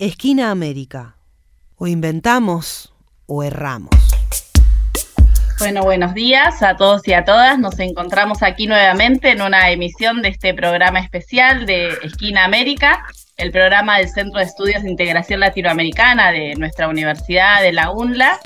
Esquina América. O inventamos o erramos. Bueno, buenos días a todos y a todas. Nos encontramos aquí nuevamente en una emisión de este programa especial de Esquina América, el programa del Centro de Estudios de Integración Latinoamericana de nuestra universidad, de la UNLA.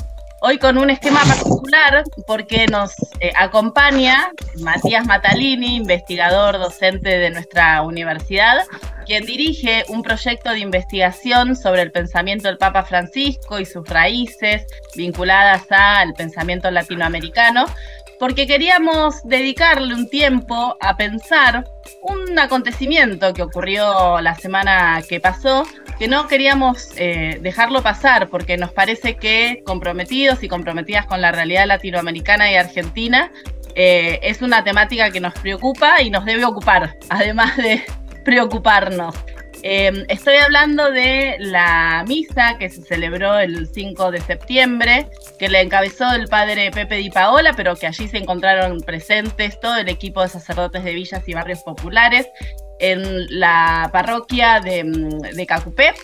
Hoy con un esquema particular porque nos eh, acompaña Matías Matalini, investigador docente de nuestra universidad, quien dirige un proyecto de investigación sobre el pensamiento del Papa Francisco y sus raíces vinculadas al pensamiento latinoamericano, porque queríamos dedicarle un tiempo a pensar un acontecimiento que ocurrió la semana que pasó, que no queríamos eh, dejarlo pasar porque nos parece que comprometidos y comprometidas con la realidad latinoamericana y argentina, eh, es una temática que nos preocupa y nos debe ocupar, además de preocuparnos. Em, estoy hablando de la misa que se celebró el 5 de septiembre, que le encabezó el padre Pepe Di Paola, pero que allí se encontraron presentes todo el equipo de sacerdotes de villas y barrios populares en la parroquia de, de Cacupé,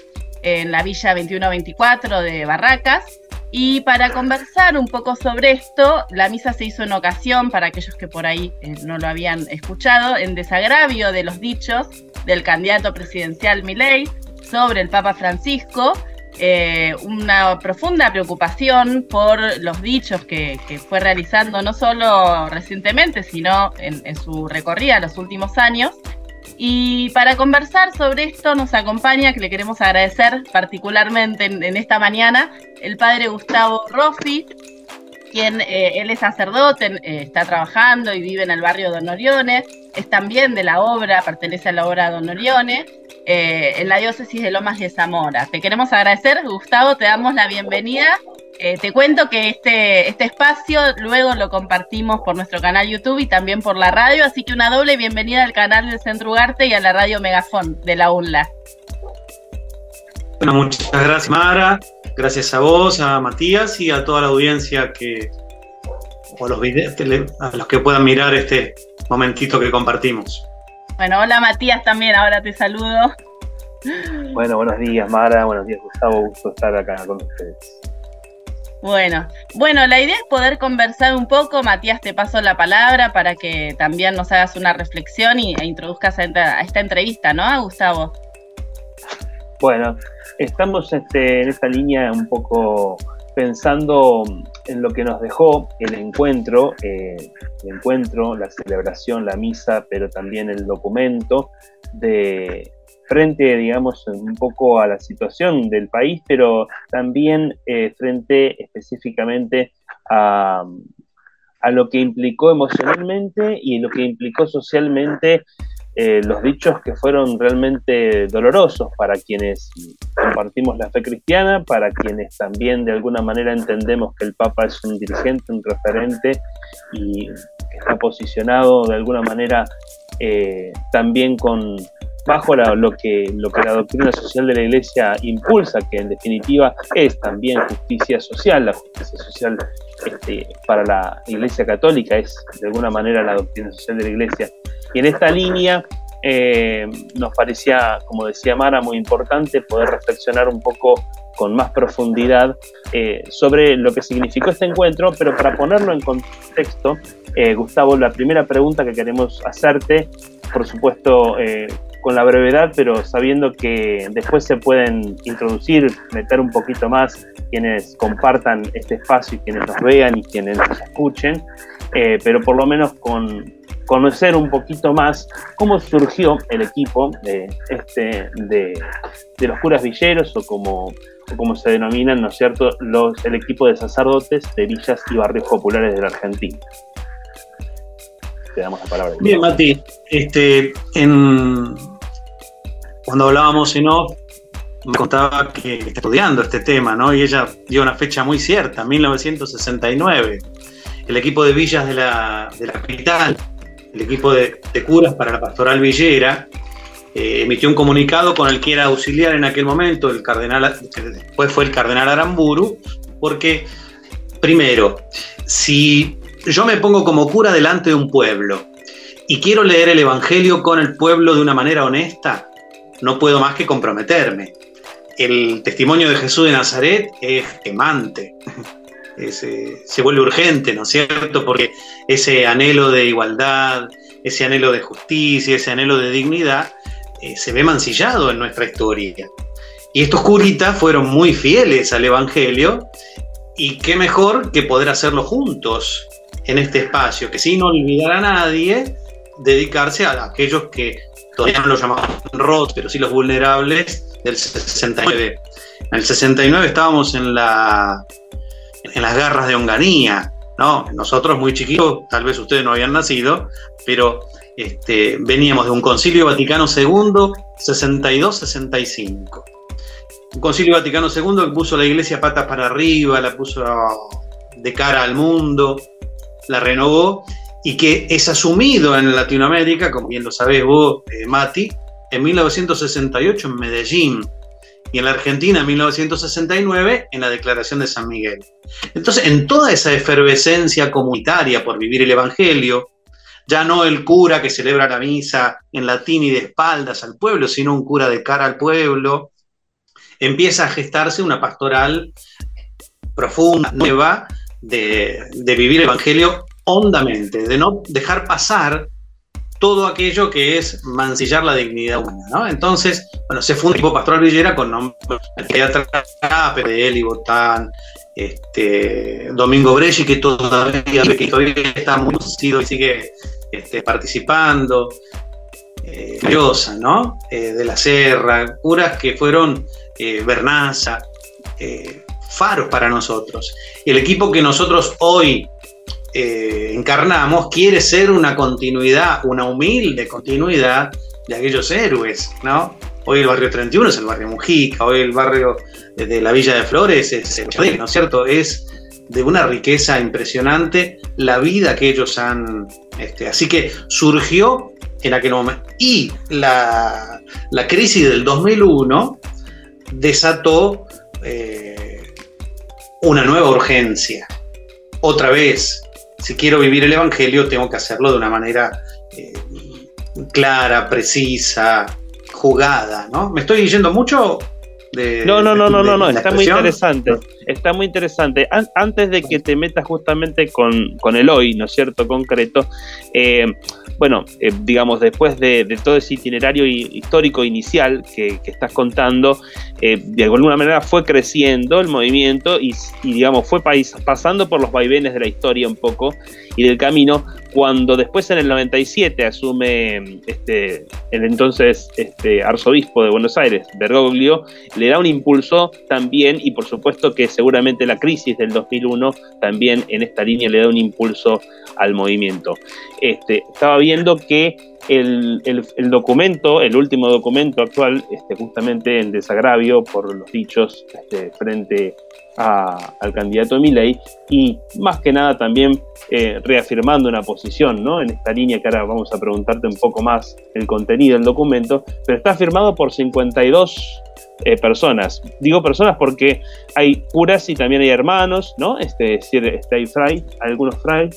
en la villa 2124 de Barracas. Y para conversar un poco sobre esto, la misa se hizo en ocasión, para aquellos que por ahí eh, no lo habían escuchado, en desagravio de los dichos del candidato presidencial Milei sobre el Papa Francisco, eh, una profunda preocupación por los dichos que, fue realizando no solo recientemente, sino en, en su recorrida los últimos años, y para conversar sobre esto nos acompaña, que le queremos agradecer particularmente en, esta mañana, el padre Gustavo Rossi, quien eh, él es sacerdote, eh, está trabajando y vive en el barrio Don Orione, es también de la obra, pertenece a la obra Don Orione, eh, en la diócesis de Lomas de Zamora. Te queremos agradecer, Gustavo, te damos la bienvenida eh, te cuento que este, este espacio luego lo compartimos por nuestro canal YouTube y también por la radio, así que una doble bienvenida al canal del Centro Ugarte y a la radio Megafón de la UNLA. Bueno, muchas gracias Mara, gracias a vos, a Matías y a toda la audiencia que, o los, a los que puedan mirar este momentito que compartimos. Bueno, hola Matías también, ahora te saludo. Bueno, buenos días Mara, buenos días Gustavo, gusto estar acá con ustedes. Bueno, bueno, la idea es poder conversar un poco. Matías, te paso la palabra para que también nos hagas una reflexión y, e introduzcas a esta, entrevista, ¿no, Gustavo? Bueno, estamos este, en esta línea un poco pensando en lo que nos dejó el encuentro, eh, el encuentro, la celebración, la misa, pero también el documento de frente, digamos, un poco a la situación del país, pero también eh, frente específicamente a, lo que implicó emocionalmente y lo que implicó socialmente eh, los dichos que fueron realmente dolorosos para quienes compartimos la fe cristiana, para quienes también de alguna manera entendemos que el Papa es un dirigente, un referente y que está posicionado de alguna manera eh, también con bajo lo, que, lo que la doctrina social de la Iglesia impulsa, que en definitiva es también justicia social, la justicia social este, para la Iglesia Católica es de alguna manera la doctrina social de la Iglesia. Y en esta línea eh, nos parecía, como decía Mara, muy importante poder reflexionar un poco con más profundidad eh, sobre lo que significó este encuentro, pero para ponerlo en contexto, eh, Gustavo, la primera pregunta que queremos hacerte, por supuesto, con la brevedad, pero sabiendo que después se pueden introducir, meter un poquito más quienes compartan este espacio y quienes nos vean y quienes nos escuchen, eh, pero por lo menos con conocer un poquito más cómo surgió el equipo de, este, de, los curas villeros o como, como se denominan, ¿no es cierto?, el equipo de sacerdotes de villas y barrios populares de la Argentina. Te damos la palabra. Bien, Mati, este, en, cuando hablábamos en off, me contaba que estudiando este tema, ¿no? Y ella dio una fecha muy cierta, 1969. El equipo de villas de la, capital, el equipo de, curas para la pastoral villera, eh, emitió un comunicado con el que era auxiliar en aquel momento, el cardenal, que después fue el cardenal Aramburu, porque, primero, si yo me pongo como cura delante de un pueblo y quiero leer el Evangelio con el pueblo de una manera honesta, no puedo más que comprometerme. el testimonio de Jesús de Nazaret es quemante, eh, se vuelve urgente, ¿no es cierto? Porque ese anhelo de igualdad, ese anhelo de justicia, ese anhelo de dignidad, eh, se ve mancillado en nuestra historia. Y estos curitas fueron muy fieles al Evangelio y qué mejor que poder hacerlo juntos en este espacio, que sin olvidar a nadie, dedicarse a aquellos que todavía no los llamamos rotos, pero sí los vulnerables del 69. En el 69 estábamos en, la, en las garras de Onganía, ¿no? Nosotros muy chiquitos, tal vez ustedes no habían nacido, pero este, veníamos de un concilio Vaticano II, 62-65. Un concilio Vaticano II que puso la iglesia patas para arriba, la puso de cara al mundo, la renovó y que es asumido en Latinoamérica, como bien lo sabés vos, eh, Mati, en 1968 en Medellín y en la Argentina en 1969 en la Declaración de San Miguel. Entonces, en toda esa efervescencia comunitaria por vivir el Evangelio, ya no el cura que celebra la misa en latín y de espaldas al pueblo, sino un cura de cara al pueblo, empieza a gestarse una pastoral profunda, nueva, de, de vivir el Evangelio hondamente, de no dejar pasar todo aquello que es mancillar la dignidad humana. Entonces, bueno, se funda el equipo pastoral Villera con nombres de Eli Botán, este, Domingo Bresci, que todavía, que todavía está muy y sigue este, participando, eh, ¿no? Eh, de la Serra, curas que fueron eh, Bernaza, eh, faros para nosotros. El equipo que nosotros hoy eh, encarnamos quiere ser una continuidad, una humilde continuidad de aquellos héroes, ¿no? Hoy el barrio 31 es el barrio Mujica, hoy el barrio de la Villa de Flores es el ¿no es cierto? Es de una riqueza impresionante la vida que ellos han... Este, así que surgió en aquel momento. Y la, crisis del 2001 desató eh, una nueva urgencia. Otra vez, si quiero vivir el Evangelio, tengo que hacerlo de una manera eh, clara, precisa, jugada, ¿no? ¿Me estoy diciendo mucho? De, no, no, no, no, no, no, está muy interesante, está muy interesante. antes de que te metas justamente con, con el hoy, ¿no es cierto?, concreto, eh, bueno, eh, digamos, después de, todo ese itinerario histórico inicial que, estás contando, eh, de alguna manera fue creciendo el movimiento y, digamos, fue pasando por los vaivenes de la historia un poco y del camino, cuando después en el 97 asume este, el entonces este, arzobispo de Buenos Aires, Bergoglio, le da un impulso también y por supuesto que seguramente la crisis del 2001 también en esta línea le da un impulso al movimiento. Este, estaba viendo que el, documento, el último documento actual, este, justamente en desagravio por los dichos este, frente al candidato Milei y más que nada también eh, reafirmando una posición ¿no? en esta línea que ahora vamos a preguntarte un poco más el contenido del documento, pero está firmado por 52 eh, personas. Digo personas porque hay curas y también hay hermanos, ¿no? Este, es decir, este, hay algunos fray,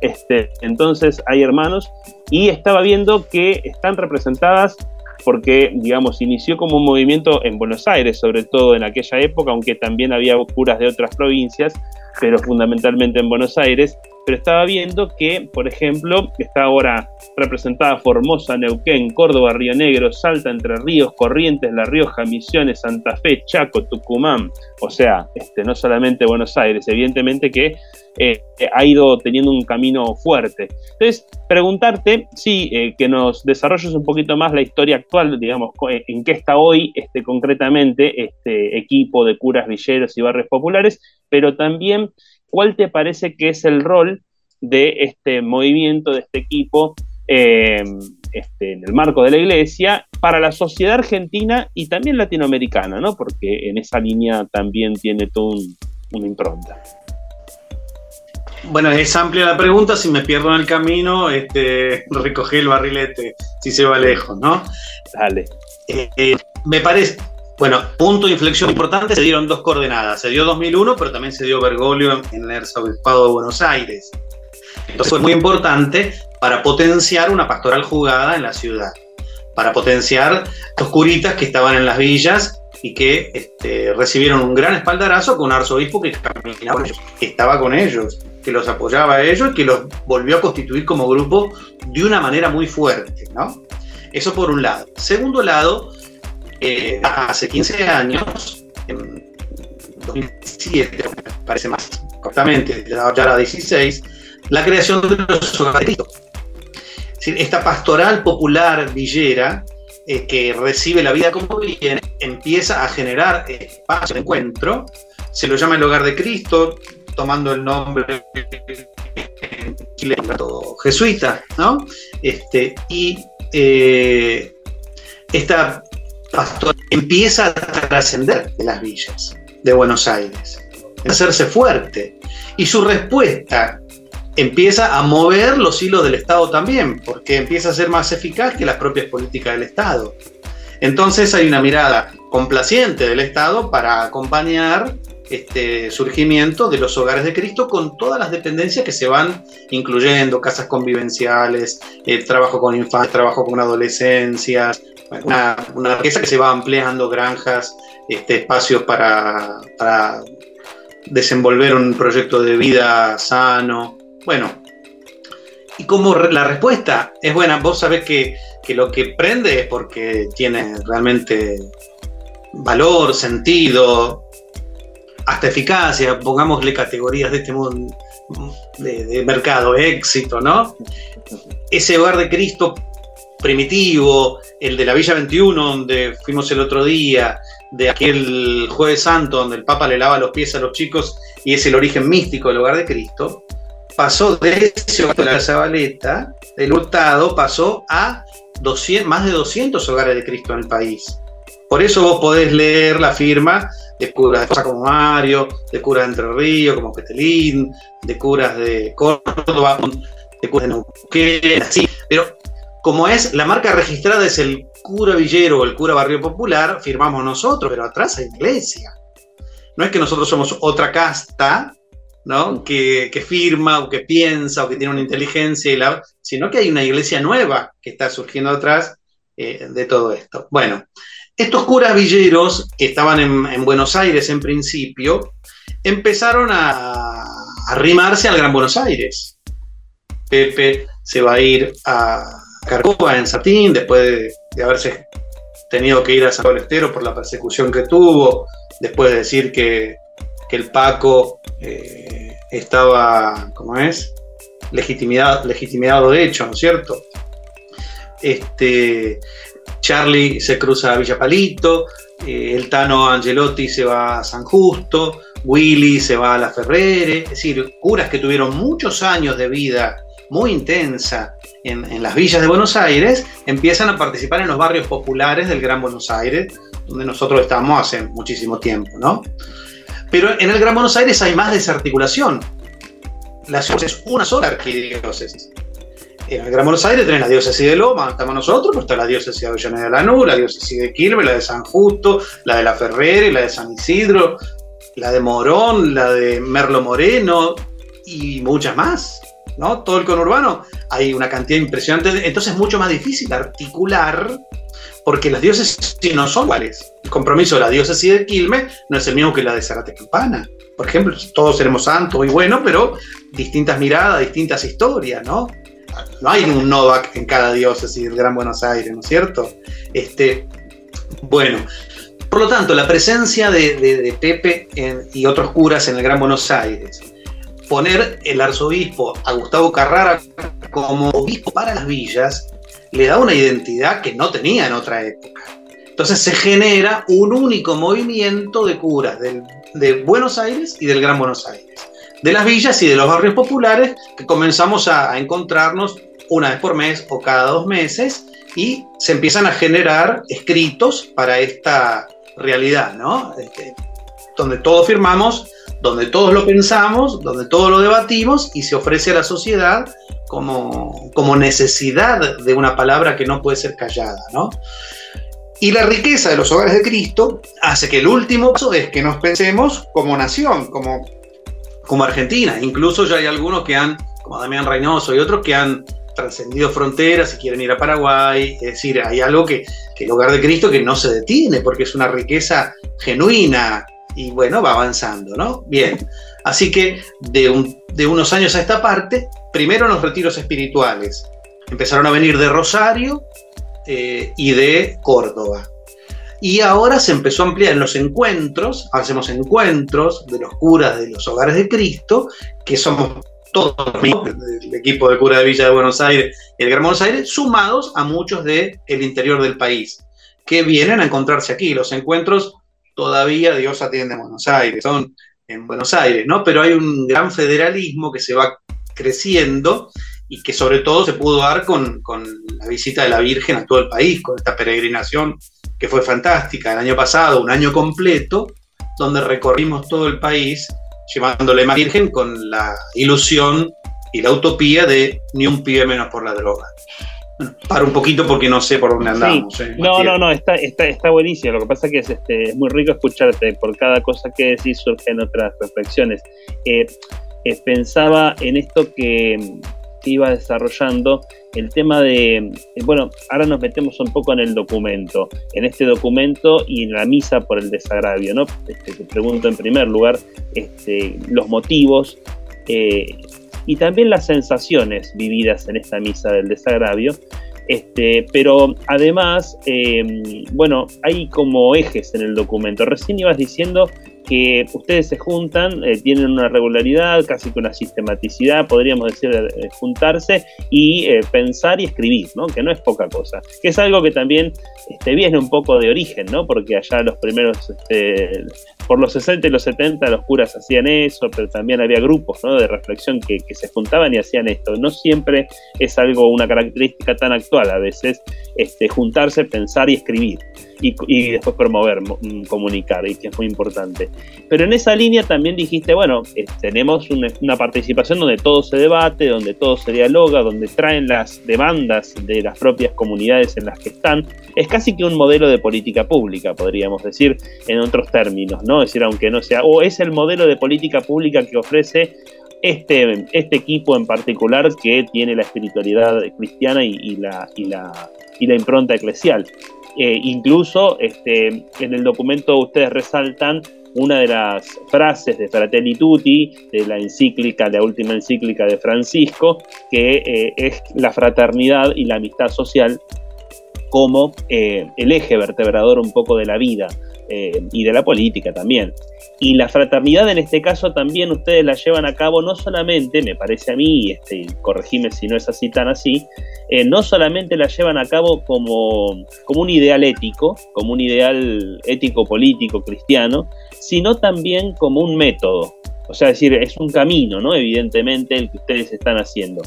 este, entonces hay hermanos y estaba viendo que están representadas porque, digamos, inició como un movimiento en Buenos Aires, sobre todo en aquella época, aunque también había curas de otras provincias, pero fundamentalmente en Buenos Aires. Pero estaba viendo que, por ejemplo, está ahora representada Formosa, Neuquén, Córdoba, Río Negro, Salta, Entre Ríos, Corrientes, La Rioja, Misiones, Santa Fe, Chaco, Tucumán. O sea, este, no solamente Buenos Aires, evidentemente que eh, ha ido teniendo un camino fuerte. Entonces, preguntarte, sí, eh, que nos desarrolles un poquito más la historia actual, digamos, eh, en qué está hoy este, concretamente este equipo de curas villeros y barrios populares, pero también cuál te parece que es el rol de este movimiento, de este equipo, este, en el marco de la iglesia, para la sociedad argentina y también latinoamericana, ¿no? Porque en esa línea también tiene todo una impronta. Bueno, es amplia la pregunta, si me pierdo en el camino, este, recogí el barrilete, si se va lejos, ¿no? Dale. Eh, eh, me parece, bueno, punto de inflexión importante, se dieron dos coordenadas, se dio 2001, pero también se dio Bergoglio en el arzobispado de Buenos Aires. Entonces fue muy importante para potenciar una pastoral jugada en la ciudad, para potenciar los curitas que estaban en las villas y que este, recibieron un gran espaldarazo con un arzobispo que caminaba que estaba con ellos, que los apoyaba a ellos y que los volvió a constituir como grupo de una manera muy fuerte, ¿no? Eso por un lado. Segundo lado, eh, hace 15 años, en 2007, me parece más cortamente, ya era 16, la creación de los hogares Esta pastoral popular villera eh, que recibe la vida como viene, empieza a generar espacio de encuentro, se lo llama el hogar de Cristo, tomando el nombre jesuita, ¿no? Este, y eh, esta pastoral empieza a trascender de las villas de Buenos Aires, a hacerse fuerte. Y su respuesta empieza a mover los hilos del Estado también, porque empieza a ser más eficaz que las propias políticas del Estado. Entonces hay una mirada complaciente del Estado para acompañar este surgimiento de los hogares de Cristo con todas las dependencias que se van incluyendo, casas convivenciales, eh, trabajo con infantes, trabajo con adolescencias, una, riqueza que se va ampliando, granjas, este, espacios para, para desenvolver un proyecto de vida sano, bueno, y como la respuesta es buena, vos sabés que, lo que prende es porque tiene realmente valor, sentido, hasta eficacia, pongámosle categorías de este mundo de, mercado, éxito, ¿no? Ese hogar de Cristo primitivo, el de la Villa 21, donde fuimos el otro día, de aquel Jueves Santo, donde el Papa le lava los pies a los chicos y es el origen místico del hogar de Cristo, pasó de ese hogar de la Zabaleta, el Hurtado, pasó a 200, más de 200 hogares de Cristo en el país. Por eso vos podés leer la firma de curas de Cosa como Mario, de curas de Entre Ríos como Petelín, de curas de Córdoba, de curas de Neuquén, así. Pero como es, la marca registrada es el cura Villero o el cura Barrio Popular, firmamos nosotros, pero atrás hay iglesia. No es que nosotros somos otra casta ¿no? Que, firma o que piensa o que tiene una inteligencia, sino que hay una iglesia nueva que está surgiendo atrás eh, de todo esto. Bueno, estos curas villeros que estaban en, Buenos Aires en principio, empezaron a arrimarse al Gran Buenos Aires. Pepe se va a ir a Carcoba en Satín después de, haberse tenido que ir a San Estero por la persecución que tuvo, después de decir que el Paco eh, estaba, ¿cómo es? Legitimidad, legitimado de hecho, ¿no es cierto? Este, Charlie se cruza a Villa Palito, eh, el Tano Angelotti se va a San Justo, Willy se va a La Ferrere, es decir, curas que tuvieron muchos años de vida muy intensa en, en, las villas de Buenos Aires, empiezan a participar en los barrios populares del Gran Buenos Aires, donde nosotros estamos hace muchísimo tiempo, ¿no? Pero en el Gran Buenos Aires hay más desarticulación. La ciudad es una sola arquidiócesis. En el Gran Buenos Aires tenés la diócesis de Loma, estamos nosotros, pero está la diócesis de Avellaneda de Lanús, la diócesis de Quilmes, la de San Justo, la de La Ferrere, la de San Isidro, la de Morón, la de Merlo Moreno y muchas más. ¿No? Todo el conurbano hay una cantidad impresionante. Entonces es mucho más difícil articular porque las diócesis no son iguales. El compromiso de la diócesis de Quilmes no es el mismo que la de Zarate Campana. Por ejemplo, todos seremos santos y bueno, pero distintas miradas, distintas historias, ¿no? No hay un Novak en cada diócesis del Gran Buenos Aires, ¿no es cierto? Este, bueno, por lo tanto, la presencia de, Pepe y otros curas en el Gran Buenos Aires, poner el arzobispo a Gustavo Carrara como obispo para las villas, le da una identidad que no tenía en otra época. Entonces se genera un único movimiento de curas de Buenos Aires y del Gran Buenos Aires, de las villas y de los barrios populares que comenzamos a, encontrarnos una vez por mes o cada dos meses y se empiezan a generar escritos para esta realidad, ¿no? Este, donde todos firmamos, donde todos lo pensamos, donde todos lo debatimos y se ofrece a la sociedad como, como necesidad de una palabra que no puede ser callada, ¿no? Y la riqueza de los hogares de Cristo hace que el último paso es que nos pensemos como nación, como, como Argentina. Incluso ya hay algunos que han, como Damián Reynoso y otros, que han trascendido fronteras y quieren ir a Paraguay. Es decir, hay algo que, que el hogar de Cristo que no se detiene porque es una riqueza genuina y bueno, va avanzando, ¿no? Bien, así que de, de unos años a esta parte, primero los retiros espirituales. Empezaron a venir de Rosario eh, y de Córdoba. Y ahora se empezó a ampliar en los encuentros, hacemos encuentros de los curas de los hogares de Cristo, que somos todos el equipo de cura de Villa de Buenos Aires y el Gran Buenos Aires, sumados a muchos del el interior del país, que vienen a encontrarse aquí. Los encuentros todavía Dios atiende en Buenos Aires, son en Buenos Aires, ¿no? Pero hay un gran federalismo que se va creciendo y que sobre todo se pudo dar con, con la visita de la Virgen a todo el país, con esta peregrinación que fue fantástica el año pasado, un año completo, donde recorrimos todo el país llevándole más Virgen con la ilusión y la utopía de ni un pibe menos por la droga. Para un poquito porque no sé por dónde andamos. Eh, no, no, no, está, está, está buenísimo. Lo que pasa es que es, este, es muy rico escucharte. Por cada cosa que decís surgen otras reflexiones. Eh, eh, pensaba en esto que, que iba desarrollando el tema de, bueno, ahora nos metemos un poco en el documento, en este documento y en la misa por el desagravio, ¿no? Este, te pregunto en primer lugar este, los motivos eh, y también las sensaciones vividas en esta misa del desagravio. Este, pero además, eh, bueno, hay como ejes en el documento. Recién ibas diciendo que ustedes se juntan, eh, tienen una regularidad, casi que una sistematicidad, podríamos decir, juntarse y eh, pensar y escribir, ¿no? que no es poca cosa, que es algo que también este, viene un poco de origen, ¿no? porque allá los primeros, este, por los 60 y los 70 los curas hacían eso, pero también había grupos ¿no? de reflexión que, que se juntaban y hacían esto. No siempre es algo, una característica tan actual, a veces este, juntarse, pensar y escribir y, después promover, mm, comunicar, y que es muy importante. Pero en esa línea también dijiste, bueno, eh, tenemos una, participación donde todo se debate, donde todo se dialoga, donde traen las demandas de las propias comunidades en las que están. Es casi que un modelo de política pública, podríamos decir, en otros términos, ¿no? Es decir, aunque no sea, o es el modelo de política pública que ofrece este, este equipo en particular que tiene la espiritualidad cristiana y, la, y, la, y la impronta eclesial. Eh, incluso este, en el documento ustedes resaltan una de las frases de Fratelli Tutti, de la encíclica, la última encíclica de Francisco, que eh, es la fraternidad y la amistad social como eh, el eje vertebrador un poco de la vida y de la política también. Y la fraternidad en este caso también ustedes la llevan a cabo no solamente, me parece a mí, este, corregime si no es así tan así, eh, no solamente la llevan a cabo como, como un ideal ético, como un ideal ético político cristiano, sino también como un método. O sea, es decir, es un camino, ¿no? Evidentemente, el que ustedes están haciendo.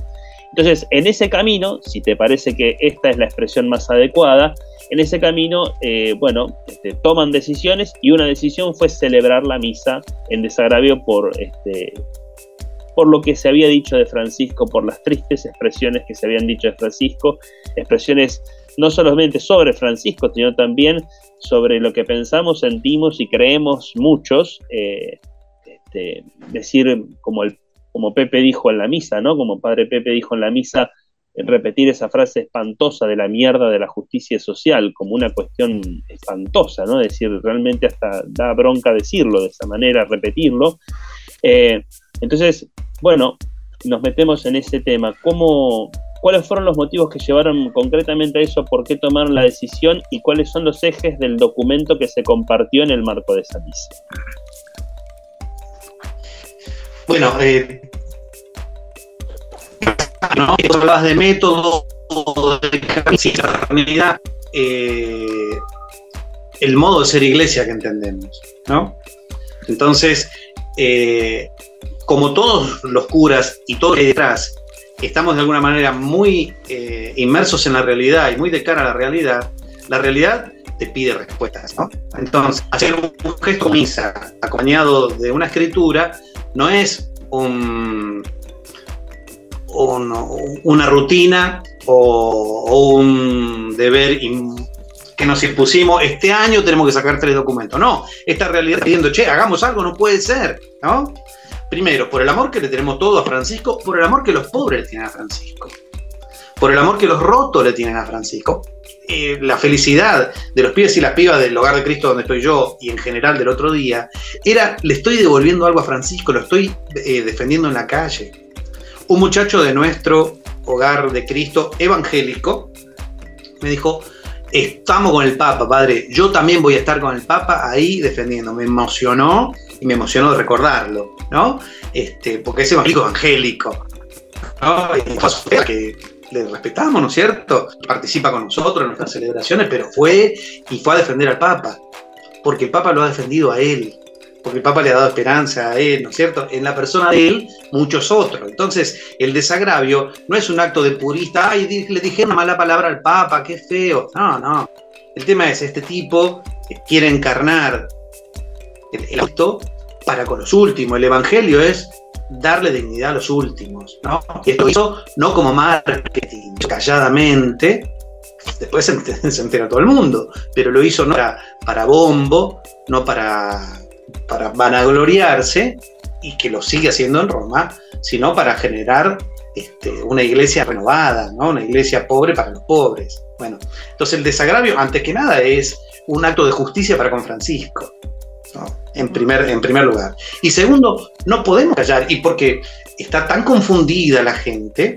Entonces, en ese camino, si te parece que esta es la expresión más adecuada, en ese camino, eh, bueno, este, toman decisiones y una decisión fue celebrar la misa en desagravio por, este, por lo que se había dicho de Francisco, por las tristes expresiones que se habían dicho de Francisco, expresiones no solamente sobre Francisco, sino también sobre lo que pensamos, sentimos y creemos muchos, eh, este, decir como el como Pepe dijo en la misa, ¿no? Como Padre Pepe dijo en la misa, repetir esa frase espantosa de la mierda de la justicia social como una cuestión espantosa, ¿no? Es decir, realmente hasta da bronca decirlo de esa manera, repetirlo. Eh, entonces, bueno, nos metemos en ese tema. ¿Cómo, ¿Cuáles fueron los motivos que llevaron concretamente a eso? ¿Por qué tomaron la decisión? ¿Y cuáles son los ejes del documento que se compartió en el marco de esa misa? Bueno, eh, ¿no? hablas de método, de realidad, eh, el modo de ser iglesia que entendemos, ¿no? Entonces, eh, como todos los curas y todos detrás estamos de alguna manera muy eh, inmersos en la realidad y muy de cara a la realidad, la realidad te pide respuestas, ¿no? Entonces, hacer un gesto misa acompañado de una escritura no es un, una rutina o, un deber que nos impusimos, este año tenemos que sacar tres documentos. No, esta realidad diciendo, che, hagamos algo, no puede ser, ¿no? Primero, por el amor que le tenemos todo a Francisco, por el amor que los pobres le tienen a Francisco. Por el amor que los rotos le tienen a Francisco. Eh, la felicidad de los pibes y las pibas del hogar de Cristo donde estoy yo y en general del otro día, era, le estoy devolviendo algo a Francisco, lo estoy eh, defendiendo en la calle. Un muchacho de nuestro hogar de Cristo evangélico me dijo, estamos con el Papa, padre, yo también voy a estar con el Papa ahí defendiendo. Me emocionó y me emocionó recordarlo, ¿no? Este, porque es evangélico evangélico. ¿no? Y que le respetamos, ¿no es cierto? Participa con nosotros en nuestras celebraciones, pero fue y fue a defender al Papa, porque el Papa lo ha defendido a él, porque el Papa le ha dado esperanza a él, ¿no es cierto? En la persona de él, muchos otros. Entonces, el desagravio no es un acto de purista, ay, le dije una mala palabra al Papa, qué feo. No, no. El tema es, este tipo quiere encarnar el acto para con los últimos. El Evangelio es darle dignidad a los últimos, ¿no? Y esto hizo no como marketing, calladamente, después se, entera todo el mundo, pero lo hizo no para, bombo, no para, para vanagloriarse, y que lo sigue haciendo en Roma, sino para generar este, una iglesia renovada, ¿no? una iglesia pobre para los pobres. Bueno, entonces el desagravio, antes que nada, es un acto de justicia para con Francisco en, primer, en primer lugar. Y segundo, no podemos callar, y porque está tan confundida la gente,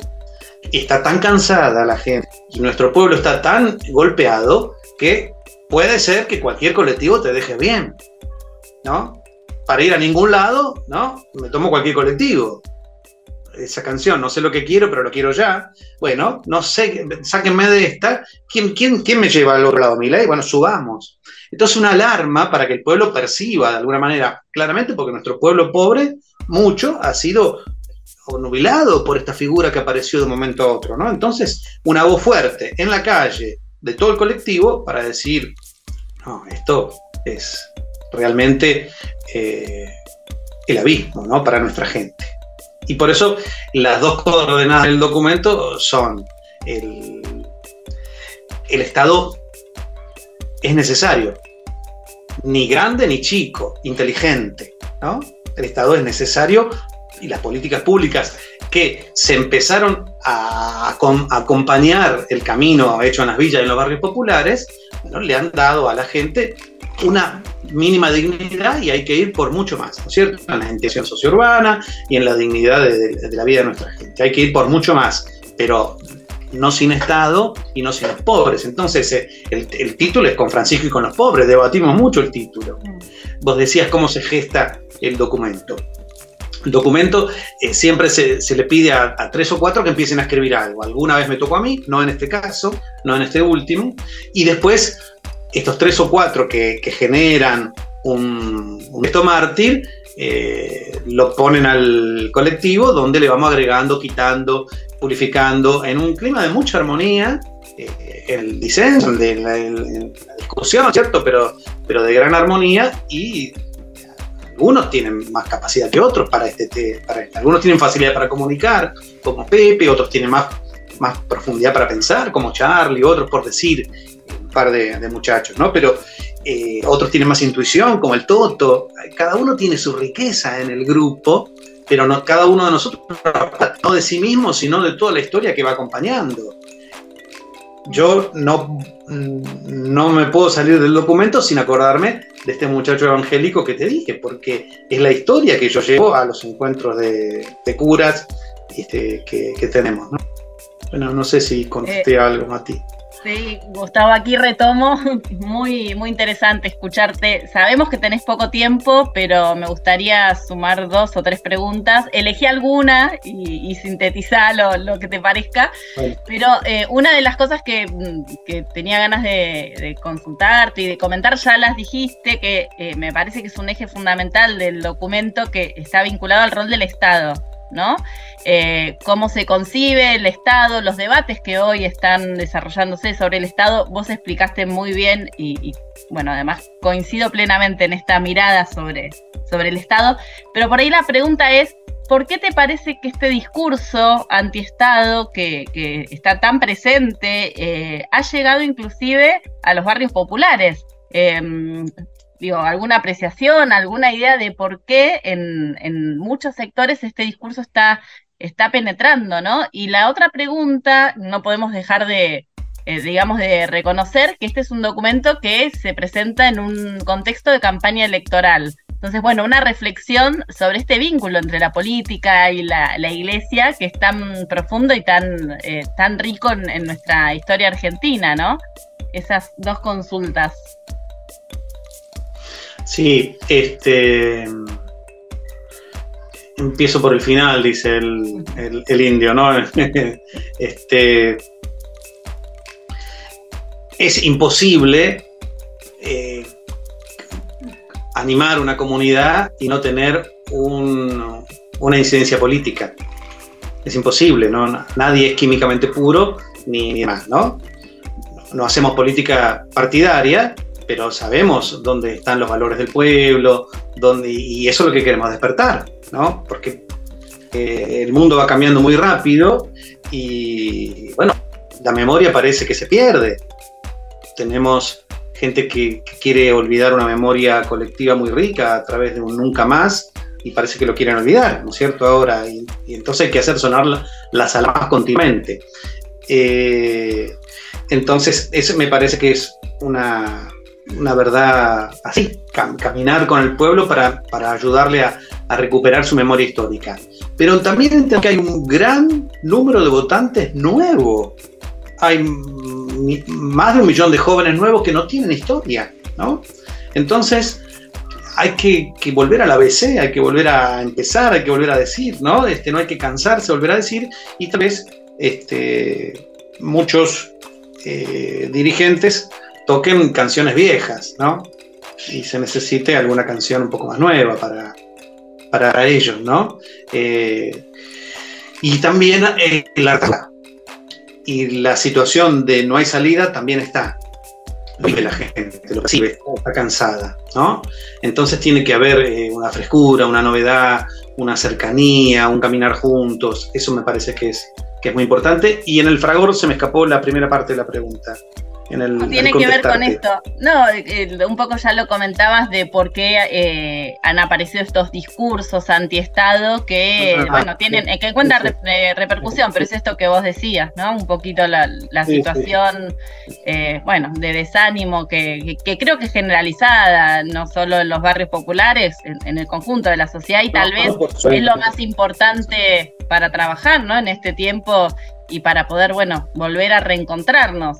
está tan cansada la gente, y nuestro pueblo está tan golpeado, que puede ser que cualquier colectivo te deje bien, ¿no? Para ir a ningún lado, ¿no? Me tomo cualquier colectivo. Esa canción, no sé lo que quiero, pero lo quiero ya. Bueno, no sé, sáquenme de esta. ¿Quién, quién, quién me lleva al otro lado? ¿Mi ley? Bueno, subamos. Entonces, una alarma para que el pueblo perciba de alguna manera, claramente porque nuestro pueblo pobre, mucho, ha sido nubilado por esta figura que apareció de un momento a otro, ¿no? Entonces, una voz fuerte en la calle de todo el colectivo para decir, no, esto es realmente eh, el abismo, ¿no? Para nuestra gente. Y por eso las dos coordenadas del documento son el, el Estado es necesario. Ni grande ni chico, inteligente. ¿no? El Estado es necesario y las políticas públicas que se empezaron a, acompañar el camino hecho en las villas y en los barrios populares, le han dado a la gente una mínima dignidad y hay que ir por mucho más, ¿no es cierto? En la intención sociourbana y en la dignidad de, de la vida de nuestra gente. Hay que ir por mucho más, pero no sin Estado y no sin los pobres. Entonces, eh, el, título es con Francisco y con los pobres, debatimos mucho el título. Vos decías cómo se gesta el documento. El documento eh, siempre se, le pide a, tres o cuatro que empiecen a escribir algo. Alguna vez me tocó a mí, no en este caso, no en este último. Y después, estos tres o cuatro que, generan un, un mártir, eh, lo ponen al colectivo donde le vamos agregando, quitando, purificando en un clima de mucha armonía, eh, el disenso, de la, discusión, ¿cierto? Pero, pero de gran armonía y algunos tienen más capacidad que otros para este, para este. algunos tienen facilidad para comunicar, como Pepe, otros tienen más, más profundidad para pensar, como Charlie, otros por decir un par de, de muchachos, ¿no? Pero eh, otros tienen más intuición, como el Toto. Cada uno tiene su riqueza en el grupo, pero no, cada uno de nosotros no de sí mismo, sino de toda la historia que va acompañando. Yo no, no me puedo salir del documento sin acordarme de este muchacho evangélico que te dije, porque es la historia que yo llevo a los encuentros de, curas este, que, tenemos. Bueno, no sé si contesté eh, algo, Mati. Sí, Gustavo, aquí retomo. Muy, muy interesante escucharte. Sabemos que tenés poco tiempo, pero me gustaría sumar dos o tres preguntas. Elegí alguna y, y sintetizá lo, que te parezca. Pero eh, una de las cosas que, tenía ganas de, consultarte y de comentar, ya las dijiste, que eh, me parece que es un eje fundamental del documento que está vinculado al rol del Estado. ¿No? Eh, cómo se concibe el Estado, los debates que hoy están desarrollándose sobre el Estado, vos explicaste muy bien y, bueno, además coincido plenamente en esta mirada sobre, sobre el Estado, pero por ahí la pregunta es, ¿por qué te parece que este discurso antiestado que, que está tan presente eh, ha llegado inclusive a los barrios populares? Em, digo, alguna apreciación, alguna idea de por qué en, muchos sectores este discurso está está penetrando, ¿no? Y la otra pregunta, no podemos dejar de, eh, digamos, de reconocer que este es un documento que se presenta en un contexto de campaña electoral. Entonces, bueno, una reflexión sobre este vínculo entre la política y la, iglesia que es tan profundo y tan, eh, tan rico en, nuestra historia argentina, ¿no? Esas dos consultas. Sí, este. Empiezo por el final, dice el, el indio, ¿no? este. Es imposible eh, animar una comunidad y no tener una incidencia política. Es imposible, ¿no? Nadie es químicamente puro ni, ni demás, ¿no? No hacemos política partidaria, pero sabemos dónde están los valores del pueblo, dónde, y eso es lo que queremos despertar, ¿no? Porque eh, el mundo va cambiando muy rápido y, bueno, la memoria parece que se pierde. Tenemos gente que, quiere olvidar una memoria colectiva muy rica a través de un nunca más y parece que lo quieren olvidar, ¿no es cierto? Ahora, y, entonces hay que hacer sonar las alarmas continuamente. Eh, entonces, eso me parece que es una, verdad así, caminar con el pueblo para, ayudarle a, a, recuperar su memoria histórica. Pero también entiendo que hay un gran número de votantes nuevos. Hay más de un millón de jóvenes nuevos que no tienen historia, ¿no? Entonces, hay que, volver a la ABC, hay que volver a empezar, hay que volver a decir, ¿no? Este, no hay que cansarse, volver a decir, y tal vez este, muchos eh, dirigentes toquen canciones viejas, ¿no? Y se necesite alguna canción un poco más nueva para, para ellos, ¿no? Eh, y también eh, el arte y la situación de no hay salida también está. Vive la gente, lo percibe, está cansada, ¿no? Entonces tiene que haber eh, una frescura, una novedad, una cercanía, un caminar juntos. Eso me parece que es, que es muy importante. Y en el fragor se me escapó la primera parte de la pregunta tiene que ver con esto. No, eh, un poco ya lo comentabas de por qué eh, han aparecido estos discursos antiestado que, bueno, tienen, que encuentran repercusión, pero es esto que vos decías, ¿no? Un poquito la, situación, eh, bueno, de desánimo que, creo que es generalizada, no solo en los barrios populares, en, el conjunto de la sociedad y tal vez es lo más importante para trabajar, ¿no? En este tiempo y para poder, bueno, volver a reencontrarnos.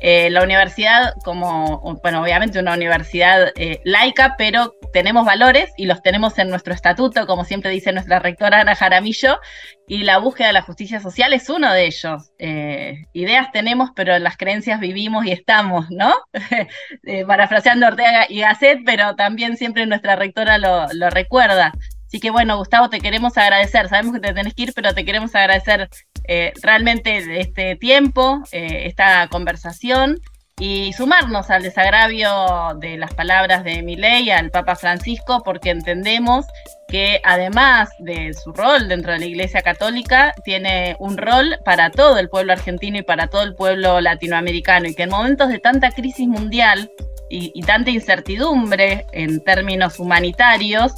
Eh, la universidad, como, bueno, obviamente una universidad eh, laica, pero tenemos valores y los tenemos en nuestro estatuto, como siempre dice nuestra rectora Ana Jaramillo, y la búsqueda de la justicia social es uno de ellos. Eh, ideas tenemos, pero en las creencias vivimos y estamos, ¿no? parafraseando Ortega y Gasset, pero también siempre nuestra rectora lo, lo recuerda. Así que bueno, Gustavo, te queremos agradecer. Sabemos que te tenés que ir, pero te queremos agradecer eh, realmente este tiempo, eh, esta conversación y sumarnos al desagravio de las palabras de Milei al Papa Francisco, porque entendemos que además de su rol dentro de la Iglesia Católica, tiene un rol para todo el pueblo argentino y para todo el pueblo latinoamericano, y que en momentos de tanta crisis mundial y, tanta incertidumbre en términos humanitarios,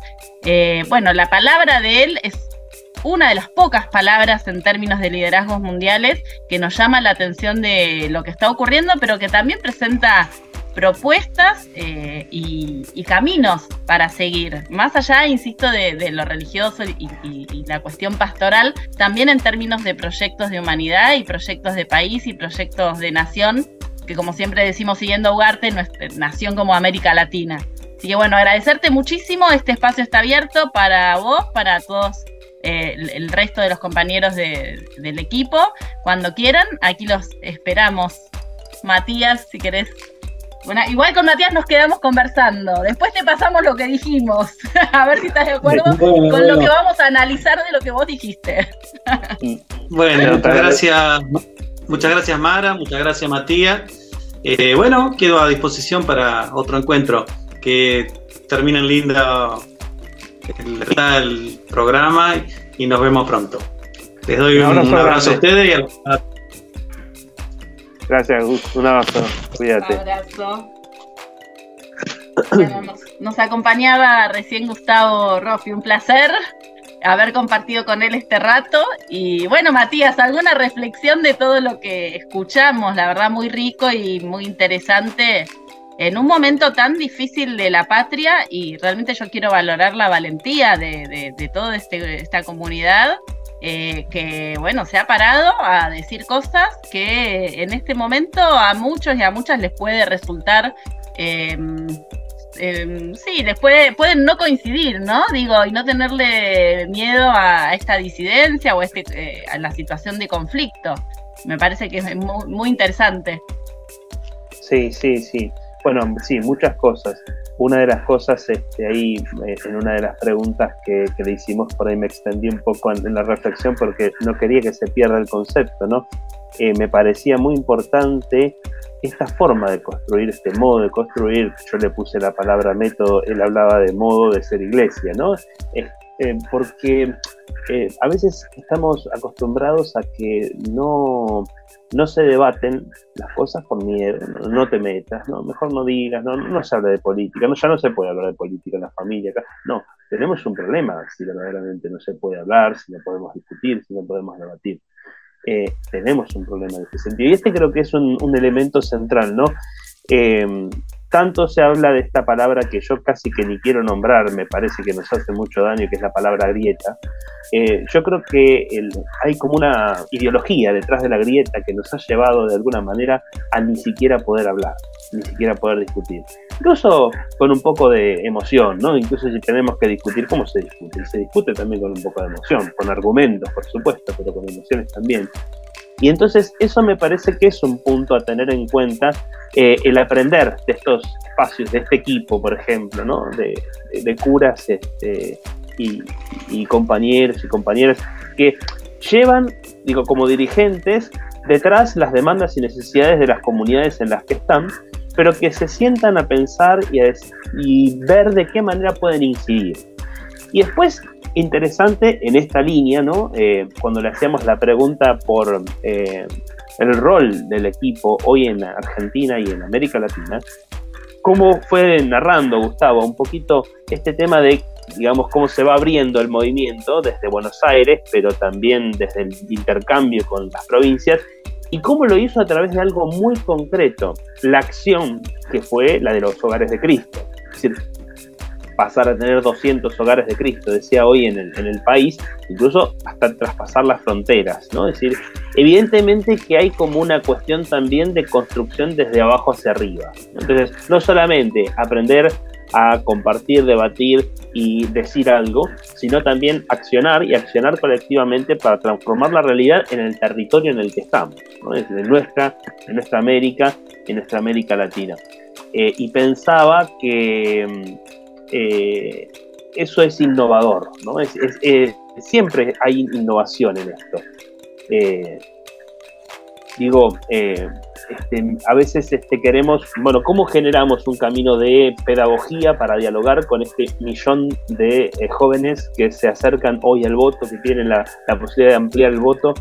eh, bueno, la palabra de él es una de las pocas palabras en términos de liderazgos mundiales que nos llama la atención de lo que está ocurriendo, pero que también presenta propuestas eh, y, caminos para seguir. Más allá, insisto, de, lo religioso y, la cuestión pastoral, también en términos de proyectos de humanidad y proyectos de país y proyectos de nación, que como siempre decimos siguiendo Ugarte, nuestra nación como América Latina. Así que bueno, agradecerte muchísimo. Este espacio está abierto para vos, para todos eh, el resto de los compañeros del equipo. Cuando quieran, aquí los esperamos. Matías, si querés. Bueno, igual con Matías nos quedamos conversando. Después te pasamos lo que dijimos. a ver si estás de acuerdo con lo que vamos a analizar de lo que vos dijiste. bueno, muchas gracias. Muchas gracias Mara, muchas gracias Matías. Eh, bueno, quedo a disposición para otro encuentro. Que terminen linda el, programa y nos vemos pronto. Les doy un, abrazo, a ustedes y a Gracias, Un abrazo. Cuídate. Un abrazo. nos, acompañaba recién Gustavo Roffi, un placer. haber compartido con él este rato. Y bueno, Matías, ¿alguna reflexión de todo lo que escuchamos? La verdad, muy rico y muy interesante en un momento tan difícil de la patria y realmente yo quiero valorar la valentía de, de, toda este, esta comunidad eh, que, bueno, se ha parado a decir cosas que en este momento a muchos y a muchas les puede resultar... Em, em, sí, les puede, pueden no coincidir, ¿no? Digo, y no tenerle miedo a esta disidencia o a, este, eh, a la situación de conflicto. Me parece que es muy, muy interesante. Sí, sí, sí. Bueno, sí, muchas cosas. Una de las cosas, este, ahí eh, en una de las preguntas que, le hicimos, por ahí me extendí un poco en, la reflexión porque no quería que se pierda el concepto, ¿no? Eh, me parecía muy importante esta forma de construir, este modo de construir, yo le puse la palabra método, él hablaba de modo de ser iglesia, ¿no? Eh, porque a veces estamos acostumbrados a que no, no se debaten las cosas por miedo, no, te metas, no, mejor no digas, no, no se habla de política, no, ya no se puede hablar de política en la familia. No, tenemos un problema si verdaderamente no se puede hablar, si no podemos discutir, si no podemos debatir. Eh, tenemos un problema en este sentido. Y este creo que es un, un elemento central, ¿no? Eh, tanto se habla de esta palabra que yo casi que ni quiero nombrar, me parece que nos hace mucho daño, que es la palabra grieta. Eh, yo creo que hay como una ideología detrás de la grieta que nos ha llevado de alguna manera a ni siquiera poder hablar, ni siquiera poder discutir. Incluso con un poco de emoción, ¿no? Incluso si tenemos que discutir, ¿cómo se discute? Se discute también con un poco de emoción, con argumentos, por supuesto, pero con emociones también. Y entonces eso me parece que es un punto a tener en cuenta, eh, el aprender de estos espacios, de este equipo, por ejemplo, ¿no? de, curas este, y, compañeros y compañeras que llevan, digo, como dirigentes, detrás las demandas y necesidades de las comunidades en las que están, pero que se sientan a pensar y, y ver de qué manera pueden incidir. Y después interesante en esta línea, ¿no? Eh, cuando le hacíamos la pregunta por eh, el rol del equipo hoy en Argentina y en América Latina, cómo fue narrando Gustavo un poquito este tema de, digamos, cómo se va abriendo el movimiento desde Buenos Aires, pero también desde el intercambio con las provincias, y cómo lo hizo a través de algo muy concreto, la acción que fue la de los hogares de Cristo. Es decir, pasar a tener 200 hogares de Cristo, decía hoy en el, en el país, incluso hasta traspasar las fronteras, ¿no? Es decir, evidentemente que hay como una cuestión también de construcción desde abajo hacia arriba. Entonces, no solamente aprender a compartir, debatir y decir algo, sino también accionar y accionar colectivamente para transformar la realidad en el territorio en el que estamos, ¿no? en, nuestra, en nuestra América, en nuestra América Latina. Eh, y pensaba que mm, eh, eso es innovador, ¿no? siempre hay innovación en esto. Eh, digo, eh, este, a veces este, queremos, bueno, ¿cómo generamos un camino de pedagogía para dialogar con este millón de jóvenes que se acercan hoy al voto, que tienen la posibilidad de ampliar el voto?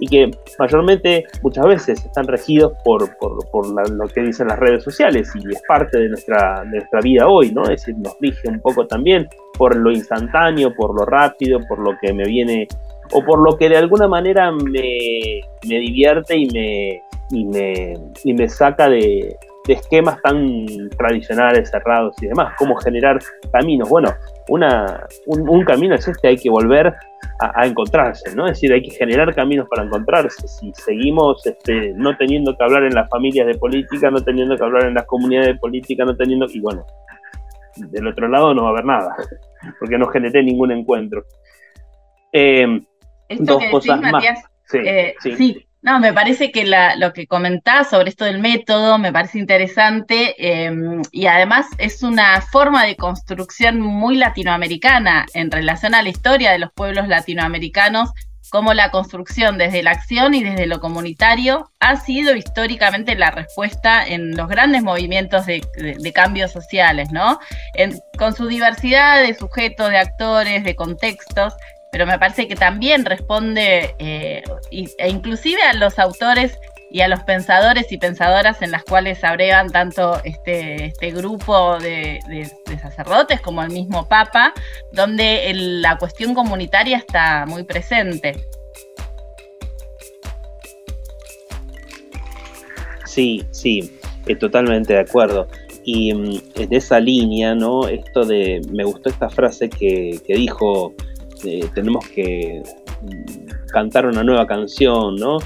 Y que mayormente muchas veces están regidos por, lo que dicen las redes sociales y es parte de nuestra, nuestra vida hoy, ¿no? Es decir, nos rige un poco también por lo instantáneo, por lo rápido, por lo que me viene o por lo que de alguna manera me, divierte y me, y me, y me saca de, esquemas tan tradicionales, cerrados y demás, cómo generar caminos. Bueno, una, un, un camino es este, hay que volver a, encontrarse, ¿no? Es decir, hay que generar caminos para encontrarse. Si seguimos este, no teniendo que hablar en las familias de política, no teniendo que hablar en las comunidades de política, no teniendo, y bueno, del otro lado no va a haber nada, porque no generé ningún encuentro. Eh, dos cosas más. Eh, sí, no, me parece que lo que comentás sobre esto del método me parece interesante em, y además es una forma de construcción muy latinoamericana en relación a la historia de los pueblos latinoamericanos, como la construcción desde la acción y desde lo comunitario ha sido históricamente la respuesta en los grandes movimientos de, cambios sociales, ¿no? con su diversidad de sujetos, de actores, de contextos, pero me parece que también responde, eh, e inclusive a los autores y a los pensadores y pensadoras en las cuales abrevan tanto este, este grupo de, sacerdotes como el mismo Papa, donde la cuestión comunitaria está muy presente. Sí, sí, eh, totalmente de acuerdo. Y mm, en esa línea, ¿no? Esto de, me gustó esta frase que, dijo, eh, tenemos que mm, cantar una nueva canción, ¿no?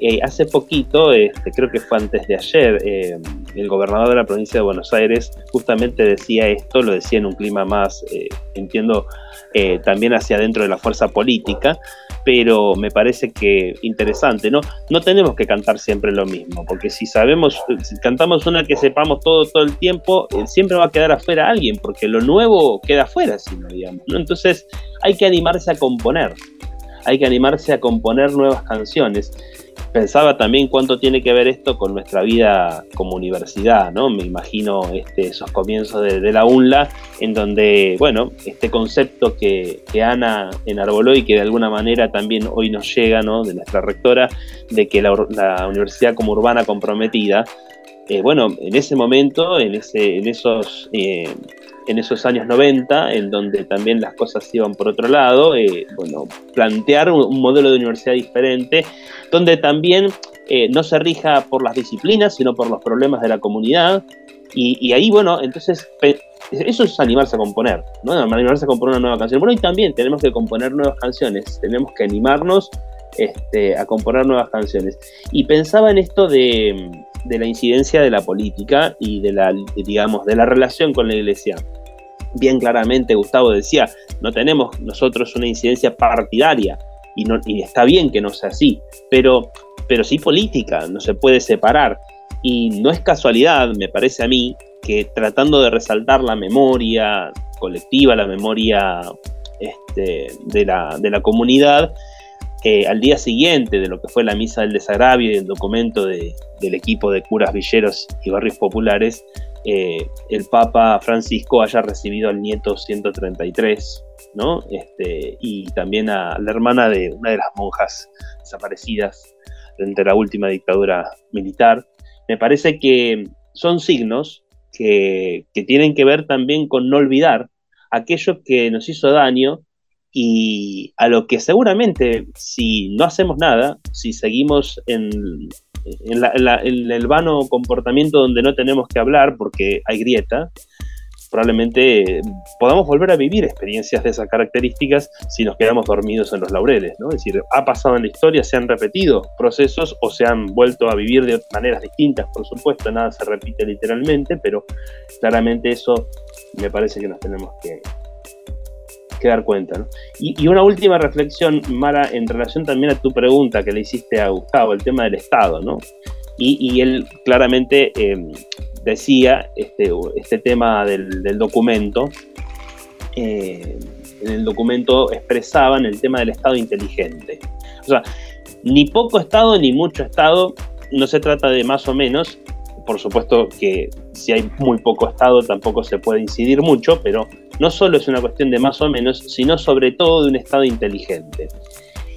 Eh, hace poquito, este, creo que fue antes de ayer, eh, el gobernador de la provincia de Buenos Aires justamente decía esto, lo decía en un clima más, eh, entiendo, también hacia adentro de la fuerza política, pero me parece que interesante, ¿no? No tenemos que cantar siempre lo mismo, porque si sabemos, si cantamos una que sepamos todo todo el tiempo, siempre va a quedar afuera alguien, porque lo nuevo queda afuera, si no digamos, ¿no? Entonces hay que animarse a componer, hay que animarse a componer nuevas canciones pensaba también cuánto tiene que ver esto con nuestra vida como universidad, ¿no? Me imagino este, esos comienzos de, la UNLA, en donde, bueno, este concepto que, Ana enarboló y que de alguna manera también hoy nos llega, ¿no? De nuestra rectora, de que la, universidad como urbana comprometida, eh, bueno, en ese momento, en, ese, en esos... Eh, en esos años 90, en donde también las cosas iban por otro lado, eh, bueno, plantear un, modelo de universidad diferente, donde también eh, no se rija por las disciplinas, sino por los problemas de la comunidad. Y, ahí, bueno, entonces eso es animarse a componer, ¿no? Animarse a componer una nueva canción. Bueno, y también tenemos que componer nuevas canciones, tenemos que animarnos este, a componer nuevas canciones. Y pensaba en esto de, de la incidencia de la política y de la, digamos, de la relación con la iglesia. Bien claramente Gustavo decía, no tenemos nosotros una incidencia partidaria y, no, y está bien que no sea así, pero, pero sí política, no se puede separar. Y no es casualidad, me parece a mí, que tratando de resaltar la memoria colectiva, la memoria este, de, la, de la comunidad, al día siguiente de lo que fue la misa del desagravio y el documento del equipo de curas villeros y barrios populares, eh, el Papa Francisco haya recibido al nieto 133, ¿no? Este, y también a la hermana de una de las monjas desaparecidas durante la última dictadura militar. Me parece que son signos que, que tienen que ver también con no olvidar aquello que nos hizo daño y a lo que seguramente si no hacemos nada, si seguimos en, el vano comportamiento donde no tenemos que hablar porque hay grieta, probablemente podamos volver a vivir experiencias de esas características si nos quedamos dormidos en los laureles, ¿no? Es decir, ha pasado en la historia, se han repetido procesos o se han vuelto a vivir de maneras distintas, por supuesto, nada se repite literalmente, pero claramente eso me parece que nos tenemos que, dar cuenta. Y, una última reflexión, Mara, en relación también a tu pregunta que le hiciste a Gustavo, el tema del Estado, ¿no? Y, él claramente em, decía este, este tema del, documento, eh, en el documento expresaban el tema del Estado inteligente. O sea, ni poco Estado ni mucho Estado, no se trata de más o menos, por supuesto que si hay muy poco Estado tampoco se puede incidir mucho, pero no solo es una cuestión de más o menos, sino sobre todo de un Estado inteligente.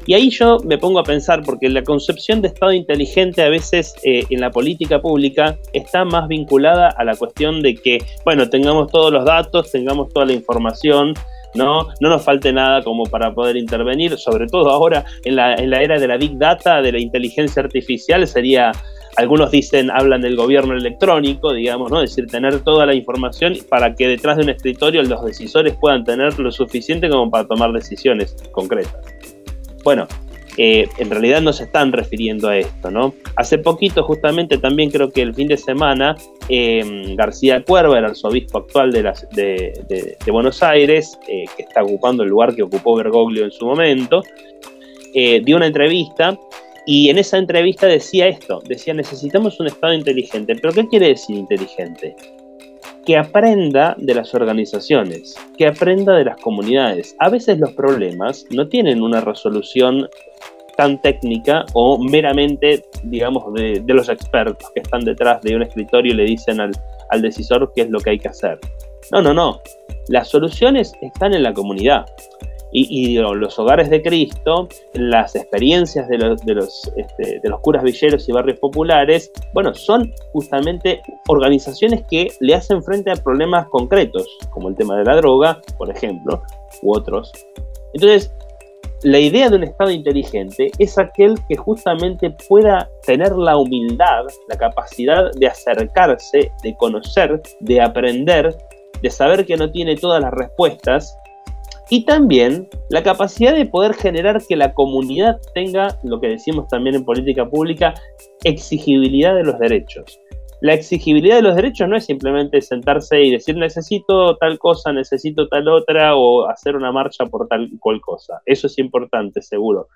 Y ahí yo me pongo a pensar, porque la concepción de Estado inteligente a veces eh, en la política pública está más vinculada a la cuestión de que, bueno, tengamos todos los datos, tengamos toda la información, ¿no? No nos falte nada como para poder intervenir, sobre todo ahora en la, en la era de la Big Data, de la inteligencia artificial, sería algunos dicen, hablan del gobierno electrónico, digamos, ¿no? Es decir, tener toda la información para que detrás de un escritorio los decisores puedan tener lo suficiente como para tomar decisiones concretas. Bueno, eh, en realidad no se están refiriendo a esto, ¿no? Hace poquito, justamente también creo que el fin de semana, em, García Cuerva, el arzobispo actual de, Buenos Aires, eh, que está ocupando el lugar que ocupó Bergoglio en su momento, eh, dio una entrevista y en esa entrevista decía esto, decía necesitamos un Estado inteligente. ¿Pero qué quiere decir inteligente? Que aprenda de las organizaciones, que aprenda de las comunidades. A veces los problemas no tienen una resolución tan técnica o meramente, digamos, de, los expertos que están detrás de un escritorio y le dicen al, al decisor qué es lo que hay que hacer. No, no, no. Las soluciones están en la comunidad. Y, los hogares de Cristo, las experiencias de los, este, de los curas villeros y barrios populares, bueno, son justamente organizaciones que le hacen frente a problemas concretos, como el tema de la droga, por ejemplo, u otros. Entonces, la idea de un Estado inteligente es aquel que justamente pueda tener la humildad, la capacidad de acercarse, de conocer, de aprender, de saber que no tiene todas las respuestas y también la capacidad de poder generar que la comunidad tenga, lo que decimos también en política pública, exigibilidad de los derechos. La exigibilidad de los derechos no es simplemente sentarse y decir necesito tal cosa, necesito tal otra o hacer una marcha por tal cual cosa. Eso es importante, seguro.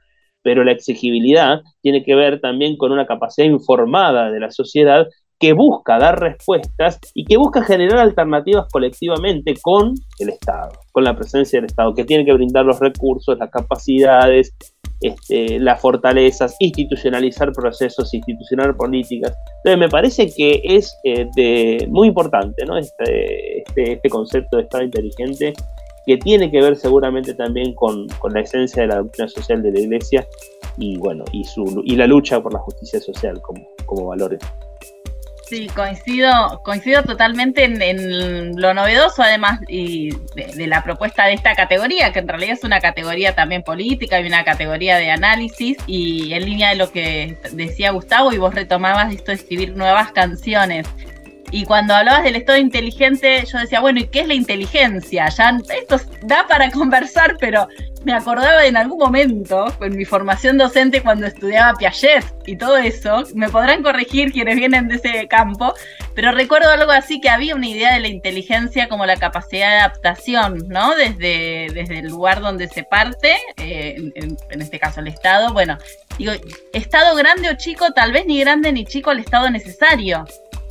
Pero la exigibilidad tiene que ver también con una capacidad informada de la sociedad que busca dar respuestas y que busca generar alternativas colectivamente con el Estado, con la presencia del Estado, que tiene que brindar los recursos, las capacidades, este, las fortalezas, institucionalizar procesos, institucionar políticas. Entonces me parece que es eh, muy importante este, este, este, concepto de Estado inteligente que tiene que ver seguramente también con, la esencia de la doctrina social de la Iglesia y bueno y la lucha por la justicia social como valores. Sí, coincido, coincido totalmente en, lo novedoso, además, y de, la propuesta de esta categoría, que en realidad es una categoría también política y una categoría de análisis, y en línea de lo que decía Gustavo, y vos retomabas esto de escribir nuevas canciones. Y cuando hablabas del estado inteligente, yo decía, bueno, ¿y qué es la inteligencia? Ya esto da para conversar, pero me acordaba de en algún momento, en mi formación docente, cuando estudiaba Piaget y todo eso, me podrán corregir quienes vienen de ese campo, pero recuerdo algo así que había una idea de la inteligencia como la capacidad de adaptación, ¿no? Desde, desde el lugar donde se parte, eh, en, en este caso el Estado, bueno, digo, Estado grande o chico, tal vez ni grande ni chico el Estado necesario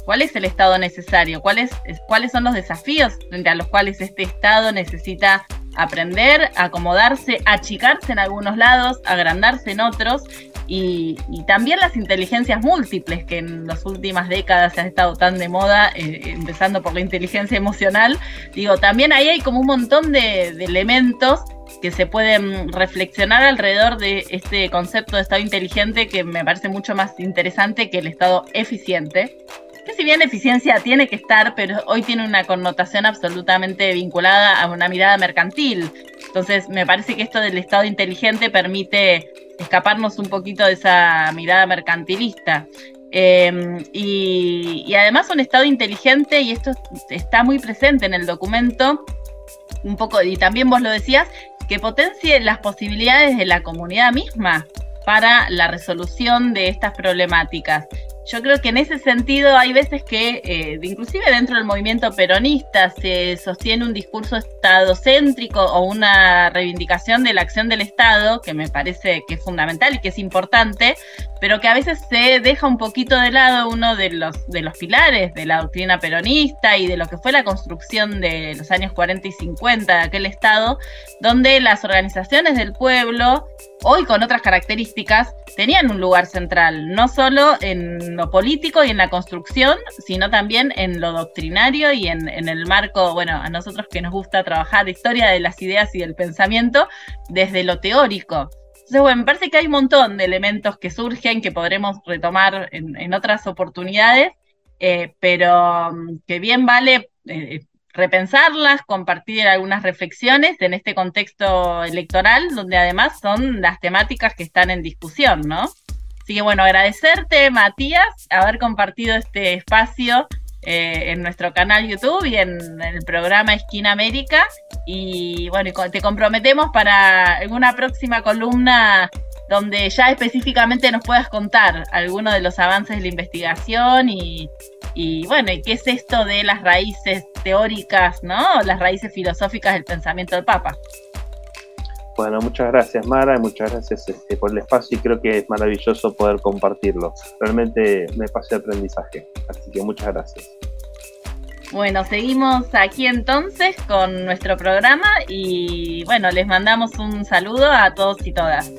¿Cuál es el Estado necesario? ¿Cuáles, ¿Cuáles son los desafíos frente a los cuales este Estado necesita aprender, acomodarse, achicarse en algunos lados, agrandarse en otros? Y, también las inteligencias múltiples que en las últimas décadas se han estado tan de moda, eh, empezando por la inteligencia emocional. Digo, también ahí hay como un montón de elementos que se pueden reflexionar alrededor de este concepto de Estado inteligente que me parece mucho más interesante que el Estado eficiente si bien eficiencia tiene que estar, pero hoy tiene una connotación absolutamente vinculada a una mirada mercantil. Entonces, me parece que esto del Estado inteligente permite escaparnos un poquito de esa mirada mercantilista. Em, y, además un Estado inteligente, y esto está muy presente en el documento, un poco, y también vos lo decías, que potencie las posibilidades de la comunidad misma para la resolución de estas problemáticas yo creo que en ese sentido hay veces que, eh, inclusive dentro del movimiento peronista, se sostiene un discurso estadocéntrico o una reivindicación de la acción del Estado, que me parece que es fundamental y que es importante, pero que a veces se deja un poquito de lado uno de los, de los pilares de la doctrina peronista y de lo que fue la construcción de los años 40 y 50 de aquel Estado, donde las organizaciones del pueblo, hoy con otras características, tenían un lugar central, no solo en lo político y en la construcción, sino también en lo doctrinario y en, en el marco, bueno, a nosotros que nos gusta trabajar historia de las ideas y del pensamiento desde lo teórico. Entonces, bueno, me parece que hay un montón de elementos que surgen que podremos retomar en, otras oportunidades, eh, pero mm, que bien vale eh, repensarlas, compartir algunas reflexiones en este contexto electoral, donde además son las temáticas que están en discusión, ¿no? Así que bueno, agradecerte, Matías, haber compartido este espacio eh, en nuestro canal YouTube y en, el programa Esquina América. Y bueno, te comprometemos para alguna próxima columna donde ya específicamente nos puedas contar algunos de los avances de la investigación y, bueno, ¿y qué es esto de las raíces teóricas, ¿no? Las raíces filosóficas del pensamiento del Papa. Bueno, muchas gracias Mara, muchas gracias este, por el espacio y creo que es maravilloso poder compartirlo. Realmente me pasé aprendizaje, así que muchas gracias. Bueno, seguimos aquí entonces con nuestro programa y bueno, les mandamos un saludo a todos y todas.